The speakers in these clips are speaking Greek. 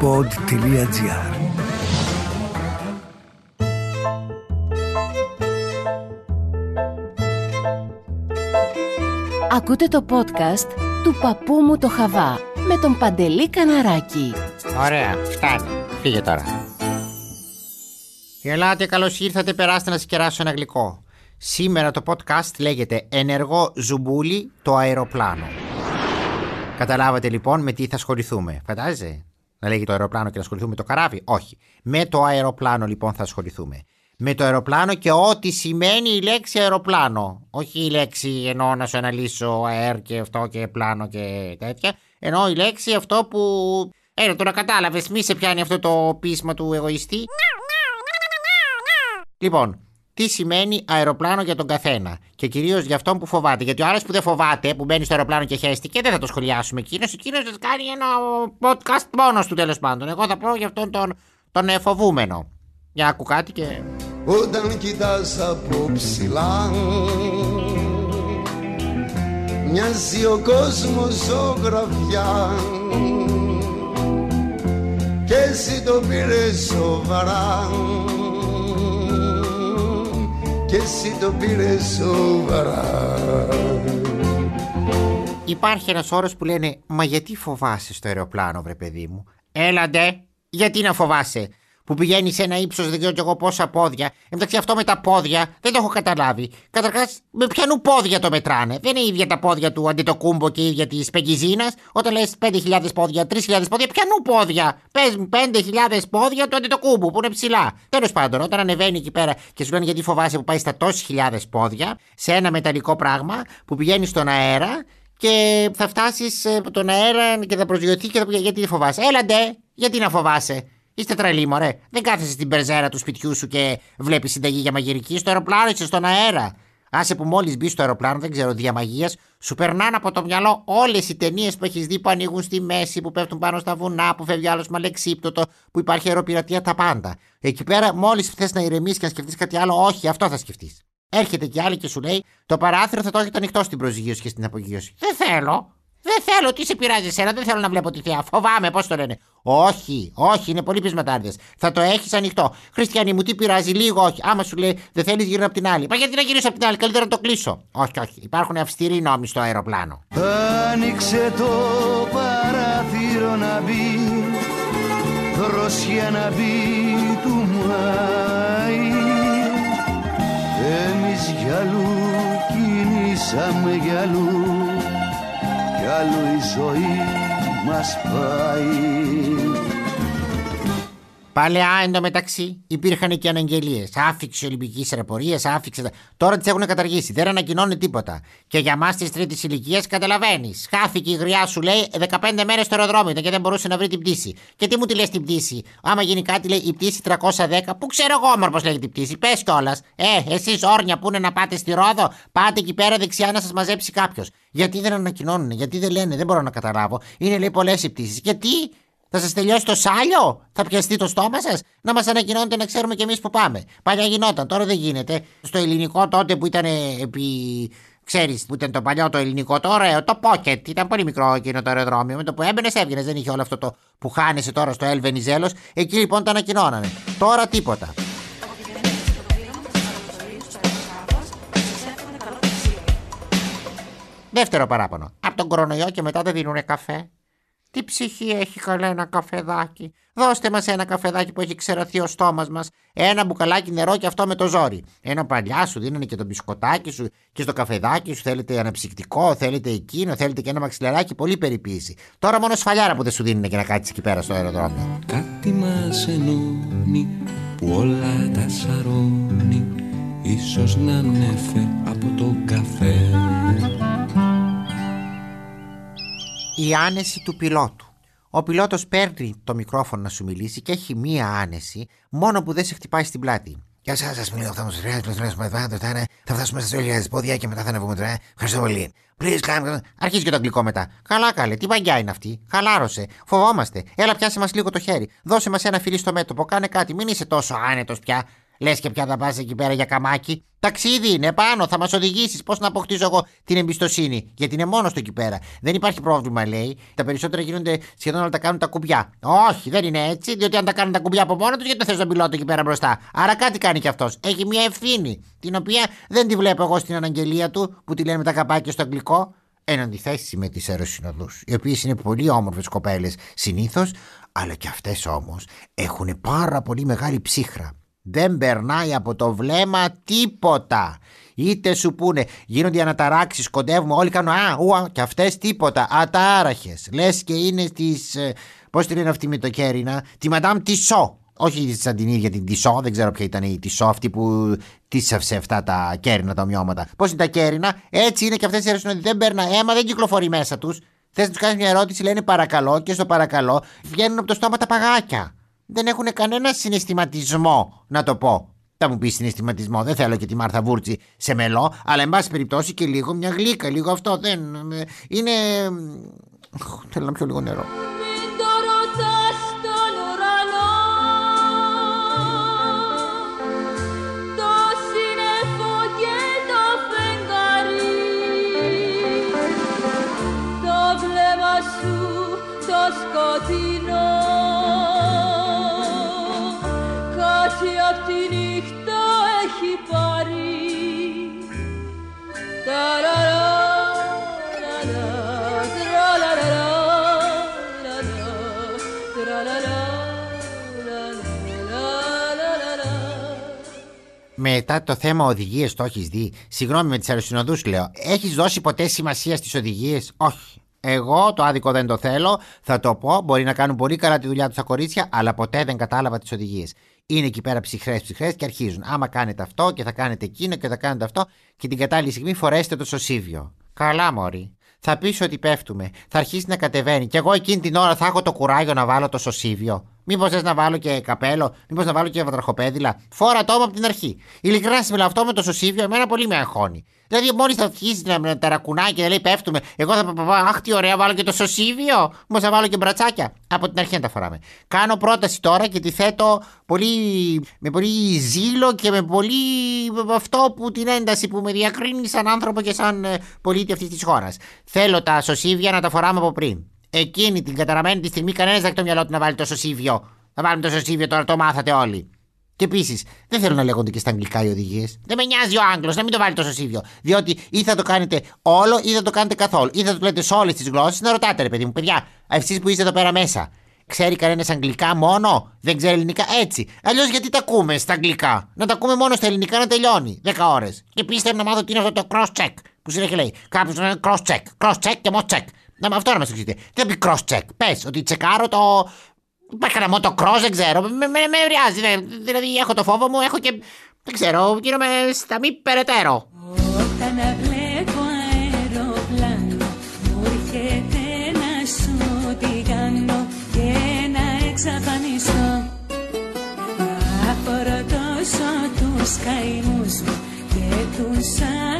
pod.gr Ακούτε το podcast του παππού μου το Χαβά με τον Παντελή Καναράκη. Ωραία, φτάνει. Φύγε τώρα. Ελάτε, καλώς ήρθατε. Περάστε να σας κεράσω ένα γλυκό. Σήμερα το podcast λέγεται Ενεργό Ζουμπούλι το αεροπλάνο. Καταλάβατε λοιπόν με τι θα ασχοληθούμε. Φαντάζεσαι; Να λέγει το αεροπλάνο και να ασχοληθούμε με το καράβι. Όχι. Με το αεροπλάνο λοιπόν θα ασχοληθούμε. Με το αεροπλάνο και ό,τι σημαίνει η λέξη αεροπλάνο. Όχι η λέξη ενώ να σου αναλύσω αέρ και αυτό και πλάνο και τέτοια. Ενώ η λέξη αυτό που. Ε, τώρα κατάλαβες, μη σε πιάνει αυτό το πείσμα του εγωιστή. Λοιπόν, τι σημαίνει αεροπλάνο για τον καθένα; Και κυρίως για αυτόν που φοβάται. Γιατί ο άλλος που δεν φοβάται, που μπαίνει στο αεροπλάνο και χαίστηκε, δεν θα το σχολιάσουμε εκείνος. Εκείνος θα κάνει ένα podcast μόνος του τέλος πάντων. Εγώ θα πω για αυτόν τον, τον ε, φοβούμενο. Για άκου κάτι και. Όταν κοιτάς από ψηλά Μοιάζει ο κόσμος ζωγραφιά Και εσύ το πήρες σοβαρά Και εσύ το πήρες σοβαρά Υπάρχει ένας όρος που λένε Μα γιατί φοβάσαι στο αεροπλάνο, βρε παιδί μου; Έλαντε, γιατί να φοβάσαι; Που πηγαίνει σε ένα ύψος, δεν ξέρω κι εγώ πόσα πόδια. Εντάξει, αυτό με τα πόδια δεν το έχω καταλάβει. Καταρχάς, με ποιανού πόδια το μετράνε; Δεν είναι ίδια τα πόδια του Αντιτοκούμπο και ίδια της Πεγκιζίνα. Όταν λες 5.000 πόδια, 3.000 πόδια, ποιανού πόδια; Πες μου 5.000 πόδια του Αντιτοκούμπου που είναι ψηλά. Τέλος πάντων, όταν ανεβαίνει εκεί πέρα και σου λένε γιατί φοβάσαι που πάει στα τόσε χιλιάδες πόδια σε ένα μεταλλικό πράγμα που πηγαίνει στον αέρα και θα φτάσεις τον αέρα και θα προσγειωθεί και θα πει γιατί φοβάσαι; Έλαντε, γιατί να φοβάσαι; Είστε τρελοί, μωρέ. Δεν κάθεσαι στην περζέρα του σπιτιού σου και βλέπεις συνταγή για μαγειρική. Στο αεροπλάνο είσαι στον αέρα. Άσε που μόλις μπεις στο αεροπλάνο, δεν ξέρω, διαμαγεία, σου περνάνε από το μυαλό όλες οι ταινίες που έχεις δει που ανοίγουν στη μέση, που πέφτουν πάνω στα βουνά, που φεύγει άλλος με αλεξίπτωτο, που υπάρχει αεροπειρατεία, τα πάντα. Εκεί πέρα, μόλις θες να ηρεμήσεις και να σκεφτείς κάτι άλλο, όχι, αυτό θα σκεφτείς. Έρχεται κι άλλη και σου λέει: Το παράθυρο θα το έχετε ανοιχτό στην προσγείωση και στην απογείωση. Δεν θέλω. Δεν θέλω, τι σε πειράζει εσένα, δεν θέλω να βλέπω τη θέα. Φοβάμαι, πώς το λένε. Όχι, όχι, είναι πολύ πεισματάρδε. Θα το έχεις ανοιχτό. Χριστιανή μου, τι πειράζει, λίγο όχι. Άμα σου λέει δεν θέλεις γύρω από την άλλη. Μα γιατί να γυρίσω από την άλλη, καλύτερα να το κλείσω. Όχι, όχι. Υπάρχουν αυστηροί νόμοι στο αεροπλάνο. Άνοιξε το παράθυρο να μπει Δροσιά να μπει του Μάη Εμείς γυαλού κινήσαμε γυαλού Κι άλλο η ζωή μας πάει Παλαιά εντωμεταξύ υπήρχαν και αναγγελίες. Άφηξε Ολυμπική αεροπορία, άφηξε. τα- Τώρα τις έχουν καταργήσει, δεν ανακοινώνει τίποτα. Και για εμά της τρίτης ηλικίας καταλαβαίνεις. Χάθηκε η γριά σου, λέει, 15 μέρες στο αεροδρόμιο ήταν και δεν μπορούσε να βρει την πτήση. Και τι μου τη λες την πτήση; Άμα γίνει κάτι, λέει η πτήση 310, που ξέρω εγώ όμω πώ λέγεται η πτήση. Πες κιόλας. Ε, εσείς όρνια που είναι να πάτε στη Ρόδο, πάτε εκεί πέρα δεξιά να σας μαζέψει κάποιος. Γιατί δεν ανακοινώνουν, γιατί δεν λένε, δεν μπορώ να καταλάβω. Είναι λέει πολλές οι πτήσεις. Γιατί θα σας τελειώσει το σάλιο, θα πιαστεί το στόμα σας, να μας ανακοινώνετε να ξέρουμε κι εμείς που πάμε. Παλιά γινόταν, τώρα δεν γίνεται. Στο ελληνικό τότε που ήταν ε, επί. Ξέρεις που ήταν το παλιό το ελληνικό, το ωραίο, το pocket. Ήταν πολύ μικρό εκείνο το αεροδρόμιο. Με το που έμπαινες, έβγαινες. Δεν είχε όλο αυτό το που χάνεσαι τώρα στο El Venizelos. Εκεί λοιπόν τα ανακοινώνανε. Τώρα τίποτα. Δεύτερο παράπονο. Από τον κορονοϊό και μετά δεν δίνουνε καφέ. Τι ψυχή έχει καλά ένα καφεδάκι; Δώστε μας ένα καφεδάκι που έχει ξεραθεί ο στόμας μας. Ένα μπουκαλάκι νερό και αυτό με το ζόρι. Ένα παλιά σου δίνανε και το μπισκοτάκι σου και στο καφεδάκι σου θέλετε αναψυκτικό, θέλετε εκείνο, θέλετε και ένα μαξιλεράκι. Πολύ περιποίηση. Τώρα μόνο σφαλιάρα που δεν σου δίνουν και να κάτσεις εκεί πέρα στο αεροδρόμιο. Κάτι μας ενώνει που όλα τα σαρώνει Ίσως να νεφε από το καφέ Η άνεση του πιλότου. Ο πιλότος παίρνει το μικρόφωνο να σου μιλήσει και έχει μία άνεση μόνο που δεν σε χτυπάει στην πλάτη. Γεια σας, σας μιλώ. Θα θα φτάσουμε στα 2.000 πόδια και μετά θα ανεβούμε τώρα. Ευχαριστώ πολύ. Please come. Αρχίζει και το αγγλικό μετά. Καλά, καλέ, τι μαγιά είναι αυτή. Χαλάρωσε. Φοβόμαστε. Έλα, πιάσε μας λίγο το χέρι. Δώσε μας ένα φιλί στο μέτωπο. Κάνε κάτι. Μην είσαι τόσο άνετος πια. Λες και πια θα πας εκεί πέρα για καμάκι. Ταξίδι είναι πάνω, θα μας οδηγήσεις. Πώς να αποκτήσω εγώ την εμπιστοσύνη. Γιατί είναι μόνος του εκεί πέρα. Δεν υπάρχει πρόβλημα, λέει. Τα περισσότερα γίνονται σχεδόν όλα τα κάνουν τα κουμπιά. Όχι, δεν είναι έτσι, διότι αν τα κάνουν τα κουμπιά από μόνο τους, γιατί δεν θες τον πιλότο εκεί πέρα μπροστά. Άρα κάτι κάνει κι αυτός. Έχει μια ευθύνη, την οποία δεν τη βλέπω εγώ στην αναγγελία του, που τη λένε με τα καπάκια στο αγγλικό. Εν αντιθέσει με τις αεροσυνοδού, οι οποίες είναι πολύ όμορφες κοπέλες συνήθως, αλλά και αυτές όμως έχουν πάρα πολύ μεγάλη ψύχρα. Δεν περνάει από το βλέμμα τίποτα. Είτε σου πούνε, γίνονται οι αναταράξεις, κοντεύουμε, όλοι κάνουν Α, ουα, και αυτές τίποτα. Ατάραχε. Λες και είναι τη. Πώς τη λένε αυτή με το κέρινα, τη Μαντάμ Τισό. Όχι σαν την ίδια την Τισό, δεν ξέρω ποια ήταν η Τισό, αυτή που τίσαυσε αυτά τα κέρινα, τα ομοιώματα. Πώς είναι τα κέρινα, έτσι είναι και αυτές οι αεροσυνοδοί. Δεν περνά αίμα, δεν κυκλοφορεί μέσα τους. Θες να τους κάνεις μια ερώτηση, λένε παρακαλώ και στο παρακαλώ βγαίνουν από το στόμα τα παγάκια δεν έχουν κανένα συναισθηματισμό, να το πω. Θα μου πεις συναισθηματισμό, δεν θέλω και τη Μάρθα Βούρτση σε μελό, αλλά εν πάση περιπτώσει και λίγο μια γλύκα, λίγο αυτό. Δεν. Είναι. Θέλω να πιω λίγο νερό. Μετά το θέμα οδηγίες το έχεις δει; Συγγνώμη με τις αεροσυνοδούς λέω. Έχεις δώσει ποτέ σημασία στις οδηγίες; Όχι. Εγώ το άδικο δεν το θέλω. Θα το πω. Μπορεί να κάνουν πολύ καλά τη δουλειά τους τα κορίτσια, αλλά ποτέ δεν κατάλαβα τις οδηγίες. Είναι εκεί πέρα ψυχρές ψυχρές και αρχίζουν. Άμα κάνετε αυτό και θα κάνετε εκείνο και θα κάνετε αυτό και την κατάλληλη στιγμή φορέστε το σωσίβιο. Καλά, Μωρή θα πεις ότι πέφτουμε. Θα αρχίσει να κατεβαίνει. Και εγώ εκείνη την ώρα θα έχω το κουράγιο να βάλω το σωσίβιο. Μήπως θες να βάλω και καπέλο, μήπως να βάλω και βατραχοπέδιλα. Φόρα το από την αρχή. Ειλικρινά σα αυτό με το σωσίβιο, εμένα πολύ με αγχώνει. Δηλαδή, μόλις θα αρχίσει να ταρακουνάει και να λέει πέφτουμε, εγώ θα πω, Αχ, τι ωραία, βάλω και το σωσίβιο. Μήπως θα βάλω και μπρατσάκια. Από την αρχή να τα φοράμε. Κάνω πρόταση τώρα και τη θέτω πολύ, με πολύ ζήλο και με πολύ αυτό που την ένταση που με διακρίνει σαν άνθρωπο και σαν ε, πολίτη αυτής της χώρας. Θέλω τα σωσίβια να τα φοράμε από πριν. Εκείνη την καταραμένη τη στιγμή κανένας δεν έχει το μυαλό του να βάλει το σωσίβιο. Θα βάλουμε το σωσίβιο τώρα, το μάθατε όλοι. Και επίσης, δεν θέλω να λέγονται και στα αγγλικά οι οδηγίες. Δεν με νοιάζει ο Άγγλος να μην το βάλει το σωσίβιο. Διότι ή θα το κάνετε όλο ή θα το κάνετε καθόλου. Ή θα το λέτε σε όλες τις γλώσσες να ρωτάτε, ρε παιδί μου, παιδιά, εσείς που είστε εδώ πέρα μέσα. Ξέρει κανένας αγγλικά μόνο, δεν ξέρει ελληνικά; Έτσι. Αλλιώς γιατί τα ακούμε στα αγγλικά; Να τα ακούμε μόνο στα ελληνικά να τελειώνει 10 ώρες. Και επίση θέλω να μάθω τι είναι αυτό το cross check που συνέχεια λέει. Κάποιος να είναι cross check, cross check και mod check. Να με αυτό να μας εξηγείτε. Τι θα πει cross check. Πες ότι τσεκάρω το. Υπάρχει ένα motocross, δεν ξέρω. Με, με, με ευριάζει. Δηλαδή έχω το φόβο μου, έχω και. Δεν ξέρω, γίνομαι στα μη περαιτέρω. Όταν βλέπω αεροπλάνο, μου έρχεται να σου τι κάνω και να εξαφανιστώ. Αφορώ τόσο τους καημούς μου και τους αναστεναγμούς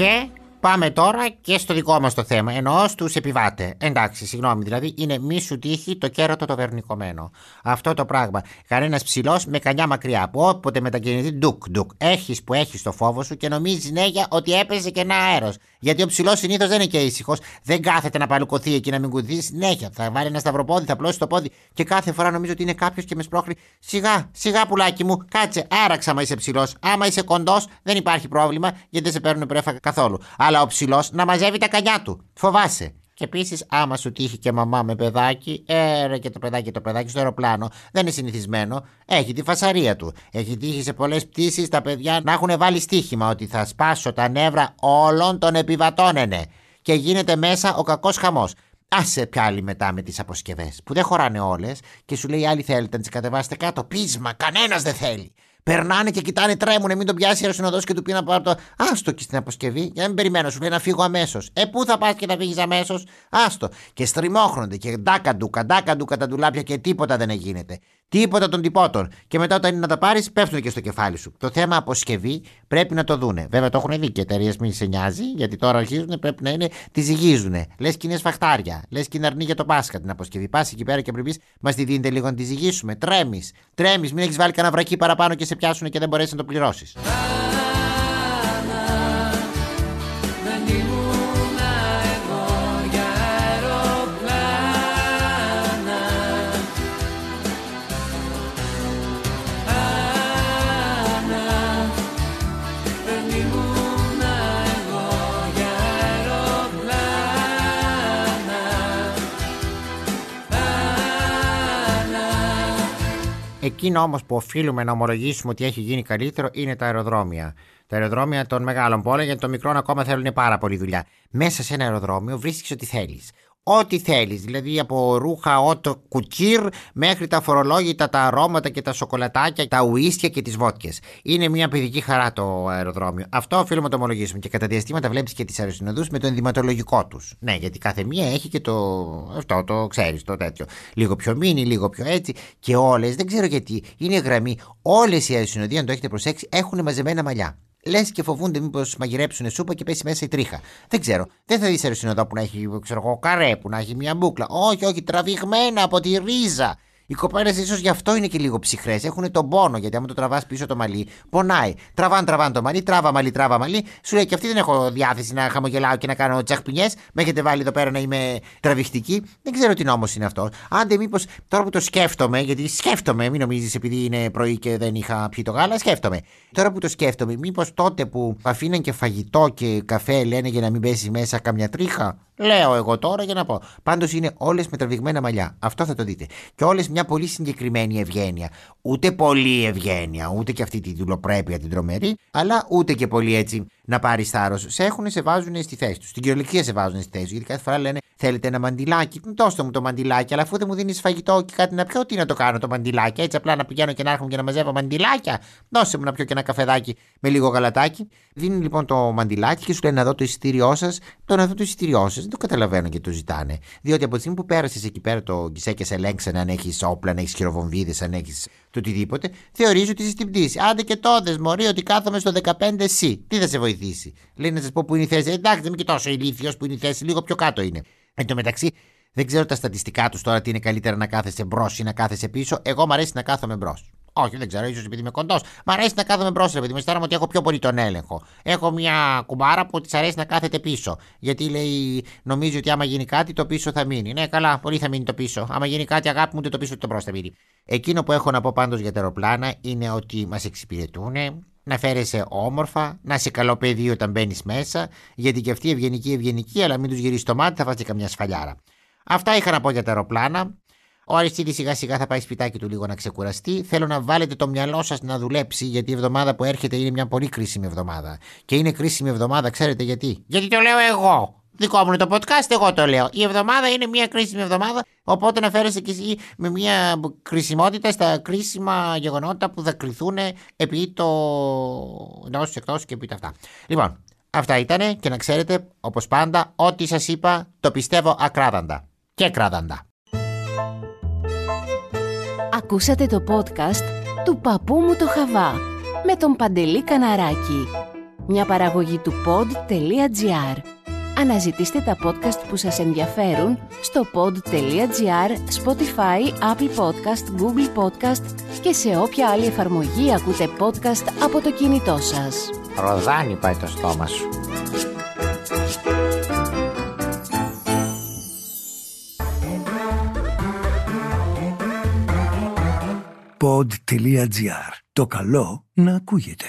απογειωθώ. Και Πάμε τώρα και στο δικό μας το θέμα. Εννοώ στους επιβάτες. Εντάξει, συγγνώμη, δηλαδή είναι μη σου τύχει το κέρατο το βερνικωμένο. Αυτό το πράγμα. Κανένας ψηλός με κανιά μακριά που όποτε μετακινηθεί ντουκ ντουκ. Έχεις που έχεις το φόβο σου και νομίζεις συνέχεια ότι έπαιζε και ένα αέρος. Γιατί ο ψηλός συνήθως δεν είναι και ήσυχος. Δεν κάθεται να παλουκωθεί εκεί να μην κουθεί συνέχεια. Θα βάλει ένα σταυροπόδι, θα πλώσει το πόδι και κάθε φορά νομίζω ότι είναι κάποιος και με σπρώχνει. Σιγά, σιγά πουλάκι μου, κάτσε, άραξα μα είσαι ψηλός. Άμα είσαι κοντός δεν υπάρχει πρόβλημα γιατί δεν σε παίρνουν πρέφα καθόλου αλλά ο ψηλός να μαζεύει τα κανιά του. Φοβάσαι. Και επίσης, άμα σου τύχει και μαμά με παιδάκι, έρε και το παιδάκι το παιδάκι στο αεροπλάνο, δεν είναι συνηθισμένο, έχει τη φασαρία του. Έχει τύχει σε πολλές πτήσεις τα παιδιά να έχουν βάλει στοίχημα ότι θα σπάσω τα νεύρα όλων των επιβατών, ενε. Και γίνεται μέσα ο κακός χαμός. Άσε πια άλλη μετά με τις αποσκευές που δεν χωράνε όλες και σου λέει άλλοι θέλετε να τις κατεβάσετε κάτω. Πείσμα, κανένας δεν θέλει. Περνάνε και κοιτάνε, τρέμουν, μην τον πιάσει ο συνοδό και του πει να πάρει το. Άστο και στην αποσκευή, για να μην περιμένω, σου λέει να φύγω αμέσως. Ε, πού θα πας και θα φύγεις αμέσως, άστο. Και στριμώχνονται και ντάκα ντούκα, ντάκα ντούκα τα ντουλάπια και τίποτα δεν γίνεται. Τίποτα των τυπώτων. Και μετά όταν είναι να τα πάρεις, πέφτουν και στο κεφάλι σου. Το θέμα αποσκευή πρέπει να το δούνε. Βέβαια το έχουν δει και εταιρείες, μην σε νοιάζει, γιατί τώρα αρχίζουν πρέπει να είναι, τη ζυγίζουν. Λες και είναι σφαχτάρια. Λες και είναι αρνή για το Πάσχα την αποσκευή. Πας εκεί πέρα και πρέπει μας τη δίνετε λίγο να τη ζυγίσουμε. Τρέμεις. Τρέμεις, μην έχεις βάλει κανένα βρακί παραπάνω και σε πιάσουν και δεν μπορέσεις να το πληρώσεις. Εκείνο όμως που οφείλουμε να ομολογήσουμε ότι έχει γίνει καλύτερο είναι τα αεροδρόμια. Τα αεροδρόμια των μεγάλων πόλεων, γιατί των μικρών ακόμα θέλουν πάρα πολύ δουλειά. Μέσα σε ένα αεροδρόμιο βρίσκεις ό,τι θέλεις. Ό,τι θέλεις, δηλαδή από ρούχα, ότο κουτσίρ μέχρι τα φορολόγητα, τα αρώματα και τα σοκολατάκια, τα ουίσκια και τις βότκες. Είναι μια παιδική χαρά το αεροδρόμιο. Αυτό οφείλουμε να το ομολογήσουμε. Και κατά διαστήματα βλέπεις και τις αεροσυνοδούς με το ενδυματολογικό τους. Ναι, γιατί κάθε μία έχει και το. Αυτό το ξέρεις, το τέτοιο. Λίγο πιο μίνι, λίγο πιο έτσι. Και όλες, δεν ξέρω γιατί, είναι γραμμή. Όλες οι αεροσυνοδοί, αν το έχετε προσέξει, έχουν μαζεμένα μαλλιά. Λες και φοβούνται μήπως μαγειρέψουν σούπα και πέσει μέσα η τρίχα. Δεν ξέρω. Δεν θα δεις αεροσυνοδό που να έχει ξέρω εγώ, καρέ, που να έχει μια μπούκλα. Όχι, όχι, τραβηγμένα από τη ρίζα. Οι κοπέλες ίσως γι' αυτό είναι και λίγο ψυχρές. Έχουν τον πόνο, γιατί άμα το τραβάς πίσω το μαλλί, πονάει. Τραβάν, τραβάν το μαλλί, τράβα μαλλί, τράβα μαλλί. Σου λέει και αυτή δεν έχω διάθεση να χαμογελάω και να κάνω τσαχπινιές. Με έχετε βάλει εδώ πέρα να είμαι τραβηχτική. Δεν ξέρω τι νόμος είναι αυτός. Άντε, μήπως τώρα που το σκέφτομαι, γιατί σκέφτομαι, μην νομίζεις επειδή είναι πρωί και δεν είχα πιει το γάλα, σκέφτομαι. Τώρα που το σκέφτομαι, μήπως τότε που αφήναν και φαγητό και καφέ λένε για να μην πέσει μέσα καμιά τρίχα. Λέω εγώ τώρα για να πω. Πάντως είναι όλες με τραβηγμένα μαλλιά. Αυτό θα το δείτε. Και όλες μια πολύ συγκεκριμένη ευγένεια. Ούτε πολύ ευγένεια, ούτε και αυτή τη δουλοπρέπεια την τρομερή, αλλά ούτε και πολύ έτσι να πάρει θάρρος. Σε έχουν, σε βάζουν στη θέση τους. Στην κυριολεξία σε βάζουν στη θέση τους. Γιατί κάθε φορά λένε Θέλετε ένα μαντιλάκι; Δώστε μου το μαντιλάκι, αλλά αφού δεν μου δίνεις φαγητό και κάτι να πιω, τι να το κάνω το μαντιλάκι; Έτσι απλά να πηγαίνω και να έρχομαι και να μαζεύω μαντιλάκια. Δώστε μου να πιω και ένα καφεδάκι με λίγο γαλατάκι. Δίνει λοιπόν το μαντιλάκι και σου λέει να δω το εισιτήριό σας. Το να δω το εισιτήριό σας δεν το καταλαβαίνω και το ζητάνε. Διότι από τη στιγμή που πέρασες εκεί πέρα το γκισέ και σε ελέγξανε αν έχεις όπλα, αν έχεις χειροβομβίδες, αν έχεις το οτιδήποτε, θεωρείς ότι είσαι στην πτήση. Άντε και τότε, Μωρή, ότι κάθομαι στο 15C. Τι θα σε βοηθήσει; Λέει να σας πω που είναι η θέση. Εντάξει, δεν είμαι και τόσο ηλίθιος που είναι η θέση, λίγο πιο κάτω είναι. Εν τω μεταξύ, δεν ξέρω τα στατιστικά τους τώρα τι είναι καλύτερα να κάθεσαι μπρος ή να κάθεσαι πίσω. Εγώ μου αρέσει να κάθομαι μπρος. Όχι, δεν ξέρω, ίσως επειδή είμαι κοντός. Μ' αρέσει να κάθομαι μπρος, επειδή μου αισθάνομαι ότι έχω πιο πολύ τον έλεγχο. Έχω μια κουμπάρα που της αρέσει να κάθεται πίσω. Γιατί λέει, νομίζει ότι άμα γίνει κάτι το πίσω θα μείνει. Ναι, καλά, πολύ θα μείνει το πίσω. Άμα γίνει κάτι, αγάπη μου, το πίσω το μπρος θα μείνει. Εκείνο που έχω να πω πάντως για τα αεροπλάνα είναι ότι μας εξυπηρετούν, να φέρεσαι όμορφα, να είσαι καλό παιδί όταν μπαίνεις μέσα, γιατί και αυτή ευγενική ευγενική, αλλά μην τους γυρίσεις το μάτι, θα φάσει καμιά σφαλιάρα. Αυτά είχα να πω για τα αεροπλάνα. Ο Αριστίδης σιγά σιγά θα πάει σπιτάκι του λίγο να ξεκουραστεί. Θέλω να βάλετε το μυαλό σας να δουλέψει, γιατί η εβδομάδα που έρχεται είναι μια πολύ κρίσιμη εβδομάδα. Και είναι κρίσιμη εβδομάδα, ξέρετε γιατί. Γιατί το λέω εγώ. Δικό μου είναι το podcast, εγώ το λέω. Η εβδομάδα είναι μια κρίσιμη εβδομάδα, οπότε να φέρεσαι κι εσύ με μια κρισιμότητα στα κρίσιμα γεγονότα που θα κρυθούν επί το εντό εκτός και επί τα αυτά. Λοιπόν, αυτά ήτανε και να ξέρετε, όπως πάντα, ό,τι σας είπα το πιστεύω ακράδαντα. Και κράδαντα. Ακούσατε το podcast του παππού μου το Χαβά με τον Παντελή Καναράκη. Μια παραγωγή του pod.gr Αναζητήστε τα podcast που σας ενδιαφέρουν στο pod.gr, Spotify, Apple Podcast, Google Podcast και σε όποια άλλη εφαρμογή ακούτε podcast από το κινητό σας. Ροδάνι πάει το στόμα σου. Pod.gr. Το καλό να ακούγεται.